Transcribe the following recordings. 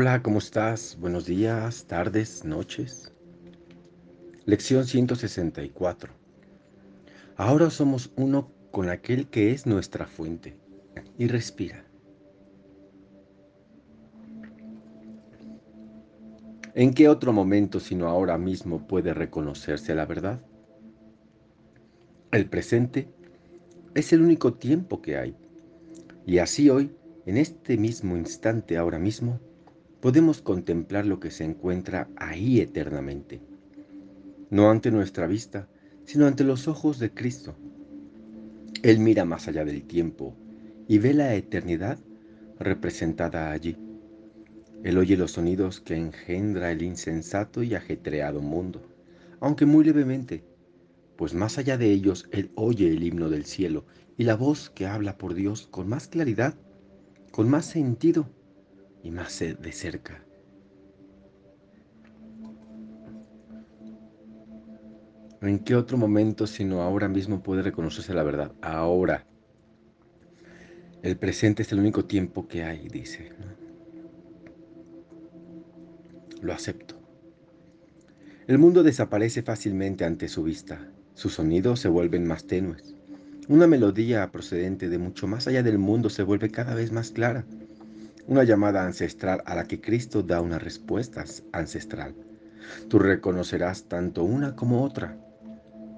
Hola, ¿cómo estás? Buenos días, tardes, noches. Lección 164. Ahora somos uno con aquel que es nuestra fuente. Y respira. ¿En qué otro momento sino ahora mismo puede reconocerse la verdad? El presente es el único tiempo que hay. Y así hoy, en este mismo instante ahora mismo, podemos contemplar lo que se encuentra ahí eternamente, no ante nuestra vista, sino ante los ojos de Cristo. Él mira más allá del tiempo y ve la eternidad representada allí. Él oye los sonidos que engendra el insensato y ajetreado mundo, aunque muy levemente, pues más allá de ellos Él oye el himno del cielo y la voz que habla por Dios con más claridad, con más sentido y más de cerca. ¿En qué otro momento sino ahora mismo puede reconocerse la verdad? Ahora. El presente es el único tiempo que hay, dice. Lo acepto. El mundo desaparece fácilmente ante su vista. Sus sonidos se vuelven más tenues. Una melodía procedente de mucho más allá del mundo se vuelve cada vez más clara una llamada ancestral a la que Cristo da una respuesta ancestral. Tú reconocerás tanto una como otra,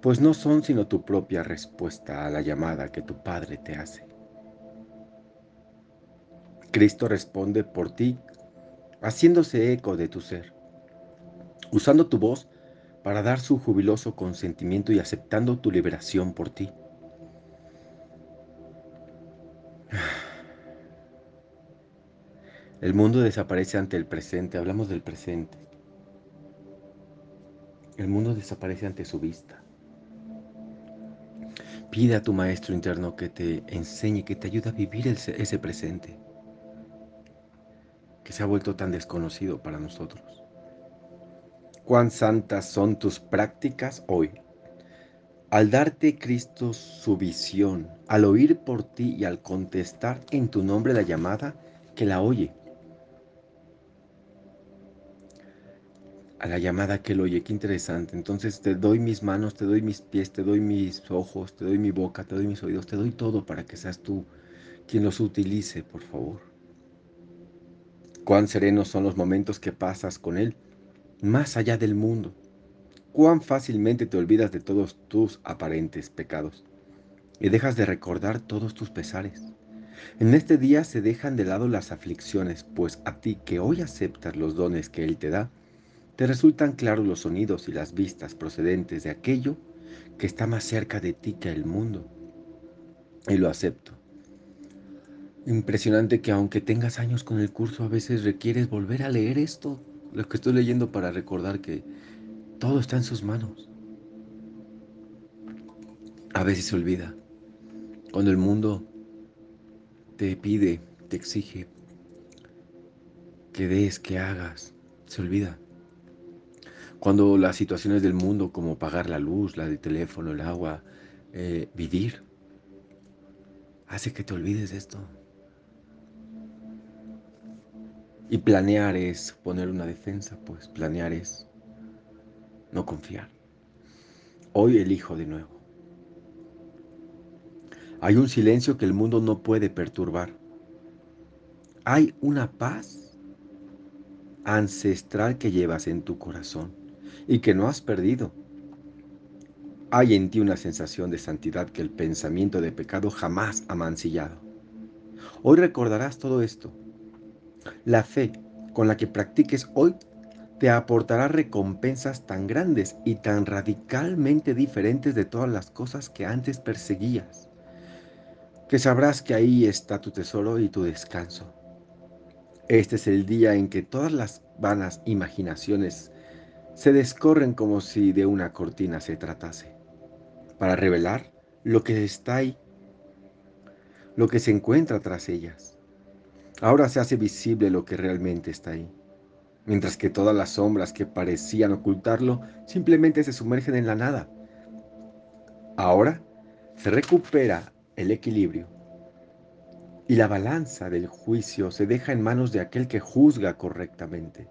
pues no son sino tu propia respuesta a la llamada que tu Padre te hace. Cristo responde por ti, haciéndose eco de tu ser, usando tu voz para dar su jubiloso consentimiento y aceptando tu liberación por ti. El mundo desaparece ante el presente, hablamos del presente. El mundo desaparece ante su vista. Pide a tu maestro interno que te enseñe, que te ayude a vivir ese presente, que se ha vuelto tan desconocido para nosotros. Cuán santas son tus prácticas hoy. Al darte Cristo su visión, al oír por ti y al contestar en tu nombre la llamada que la oye, a la llamada que él oye, qué interesante. Entonces te doy mis manos, te doy mis pies, te doy mis ojos, te doy mi boca, te doy mis oídos, te doy todo para que seas tú quien los utilice, por favor. Cuán serenos son los momentos que pasas con Él, más allá del mundo. Cuán fácilmente te olvidas de todos tus aparentes pecados y dejas de recordar todos tus pesares. En este día se dejan de lado las aflicciones, pues a ti que hoy aceptas los dones que Él te da, te resultan claros los sonidos y las vistas procedentes de aquello que está más cerca de ti que el mundo. Y lo acepto. Impresionante que aunque tengas años con el curso, a veces requieres volver a leer esto, lo que estoy leyendo para recordar que todo está en sus manos. A veces se olvida. Cuando el mundo te pide, te exige que des, que hagas, se olvida. Cuando las situaciones del mundo, como pagar la luz, la del teléfono, el agua, eh, vivir, hace que te olvides de esto. Y planear es poner una defensa, pues planear es no confiar. Hoy elijo de nuevo. Hay un silencio que el mundo no puede perturbar. Hay una paz ancestral que llevas en tu corazón y que no has perdido. Hay en ti una sensación de santidad que el pensamiento de pecado jamás ha mancillado. Hoy recordarás todo esto. La fe con la que practiques hoy te aportará recompensas tan grandes y tan radicalmente diferentes de todas las cosas que antes perseguías, que sabrás que ahí está tu tesoro y tu descanso. Este es el día en que todas las vanas imaginaciones se descorren como si de una cortina se tratase, para revelar lo que está ahí, lo que se encuentra tras ellas. Ahora se hace visible lo que realmente está ahí, mientras que todas las sombras que parecían ocultarlo simplemente se sumergen en la nada. Ahora se recupera el equilibrio. Y la balanza del juicio se deja en manos de aquel que juzga correctamente.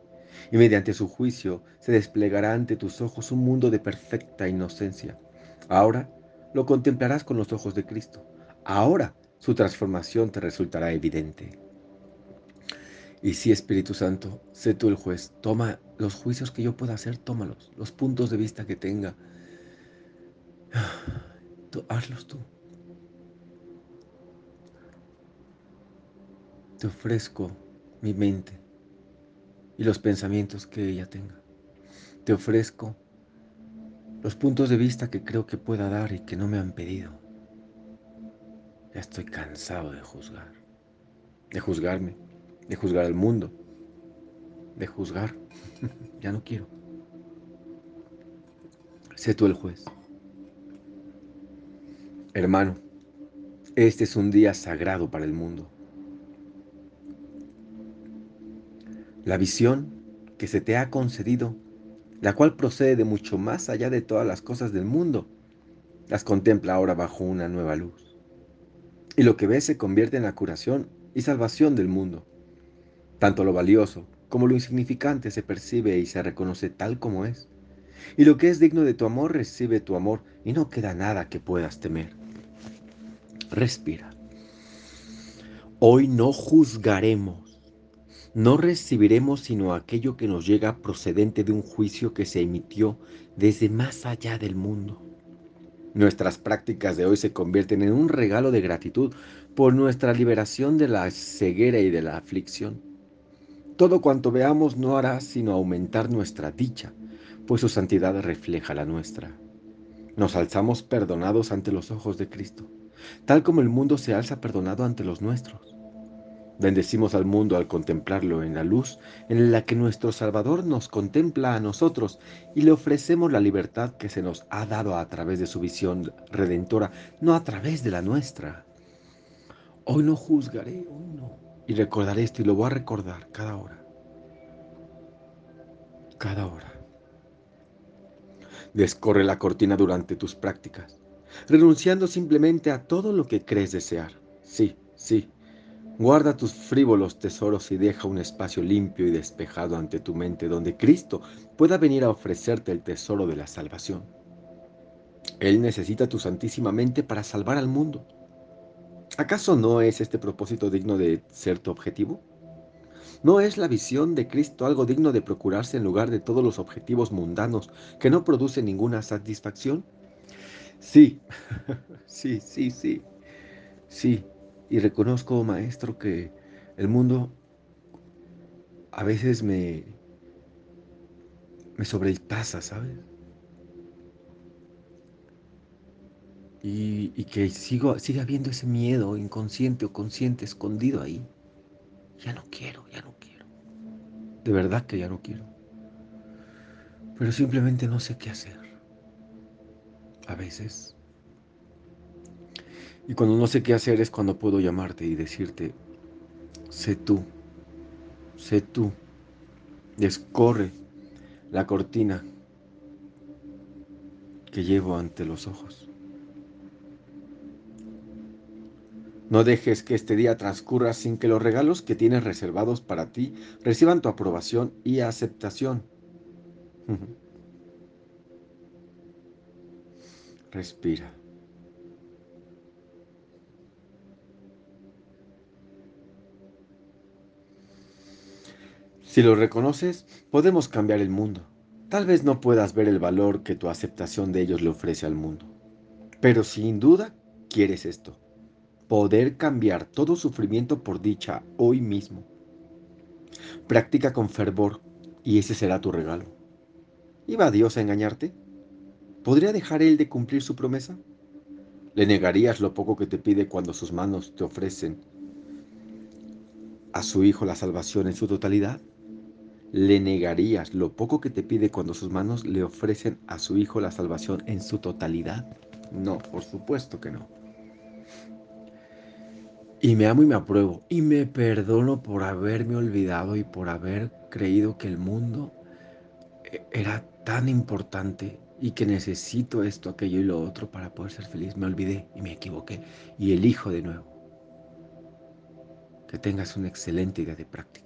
Y mediante su juicio se desplegará ante tus ojos un mundo de perfecta inocencia. Ahora lo contemplarás con los ojos de Cristo. Ahora su transformación te resultará evidente. Y sí, Espíritu Santo, sé tú el juez. Toma los juicios que yo pueda hacer, tómalos. Los puntos de vista que tenga. Tú, hazlos tú. Te ofrezco mi mente y los pensamientos que ella tenga. Te ofrezco los puntos de vista que creo que pueda dar y que no me han pedido. Ya estoy cansado de juzgar, de juzgarme, de juzgar al mundo, de juzgar. ya no quiero. Sé tú el juez. Hermano, este es un día sagrado para el mundo. La visión que se te ha concedido, la cual procede de mucho más allá de todas las cosas del mundo, las contempla ahora bajo una nueva luz. Y lo que ves se convierte en la curación y salvación del mundo. Tanto lo valioso como lo insignificante se percibe y se reconoce tal como es. Y lo que es digno de tu amor recibe tu amor y no queda nada que puedas temer. Respira. Hoy no juzgaremos no recibiremos sino aquello que nos llega procedente de un juicio que se emitió desde más allá del mundo. Nuestras prácticas de hoy se convierten en un regalo de gratitud por nuestra liberación de la ceguera y de la aflicción. Todo cuanto veamos no hará sino aumentar nuestra dicha, pues su santidad refleja la nuestra. Nos alzamos perdonados ante los ojos de Cristo, tal como el mundo se alza perdonado ante los nuestros. Bendecimos al mundo al contemplarlo en la luz en la que nuestro Salvador nos contempla a nosotros y le ofrecemos la libertad que se nos ha dado a través de su visión redentora, no a través de la nuestra. Hoy no juzgaré, hoy no. Y recordaré esto y lo voy a recordar cada hora. Cada hora. Descorre la cortina durante tus prácticas, renunciando simplemente a todo lo que crees desear. Sí, sí, Guarda tus frívolos tesoros y deja un espacio limpio y despejado ante tu mente donde Cristo pueda venir a ofrecerte el tesoro de la salvación. Él necesita tu santísima mente para salvar al mundo. ¿Acaso no es este propósito digno de ser tu objetivo? ¿No es la visión de Cristo algo digno de procurarse en lugar de todos los objetivos mundanos que no producen ninguna satisfacción? Sí, sí, sí, sí, sí, y reconozco, maestro, que el mundo a veces me, me sobrepasa, ¿sabes? Y, y, que sigo, sigue habiendo ese miedo inconsciente o consciente escondido ahí. Ya no quiero, ya no quiero. De verdad que ya no quiero. Pero simplemente no sé qué hacer. A veces y cuando no sé qué hacer es cuando puedo llamarte y decirte, sé tú, sé tú, descorre la cortina que llevo ante los ojos. No dejes que este día transcurra sin que los regalos que tienes reservados para ti reciban tu aprobación y aceptación. Respira. Si lo reconoces, podemos cambiar el mundo. Tal vez no puedas ver el valor que tu aceptación de ellos le ofrece al mundo. Pero sin duda quieres esto. Poder cambiar todo sufrimiento por dicha hoy mismo. Practica con fervor y ese será tu regalo. ¿Iba Dios a engañarte? ¿Podría dejar Él de cumplir su promesa? ¿Le negarías lo poco que te pide cuando sus manos te ofrecen a su Hijo la salvación en su totalidad? ¿Le negarías lo poco que te pide cuando sus manos le ofrecen a su Hijo la salvación en su totalidad? No, por supuesto que no. Y me amo y me apruebo. Y me perdono por haberme olvidado y por haber creído que el mundo e-, era tan importante y que necesito esto, aquello y lo otro para poder ser feliz. Me olvidé y me equivoqué y elijo de nuevo. Que tengas una excelente día de práctica.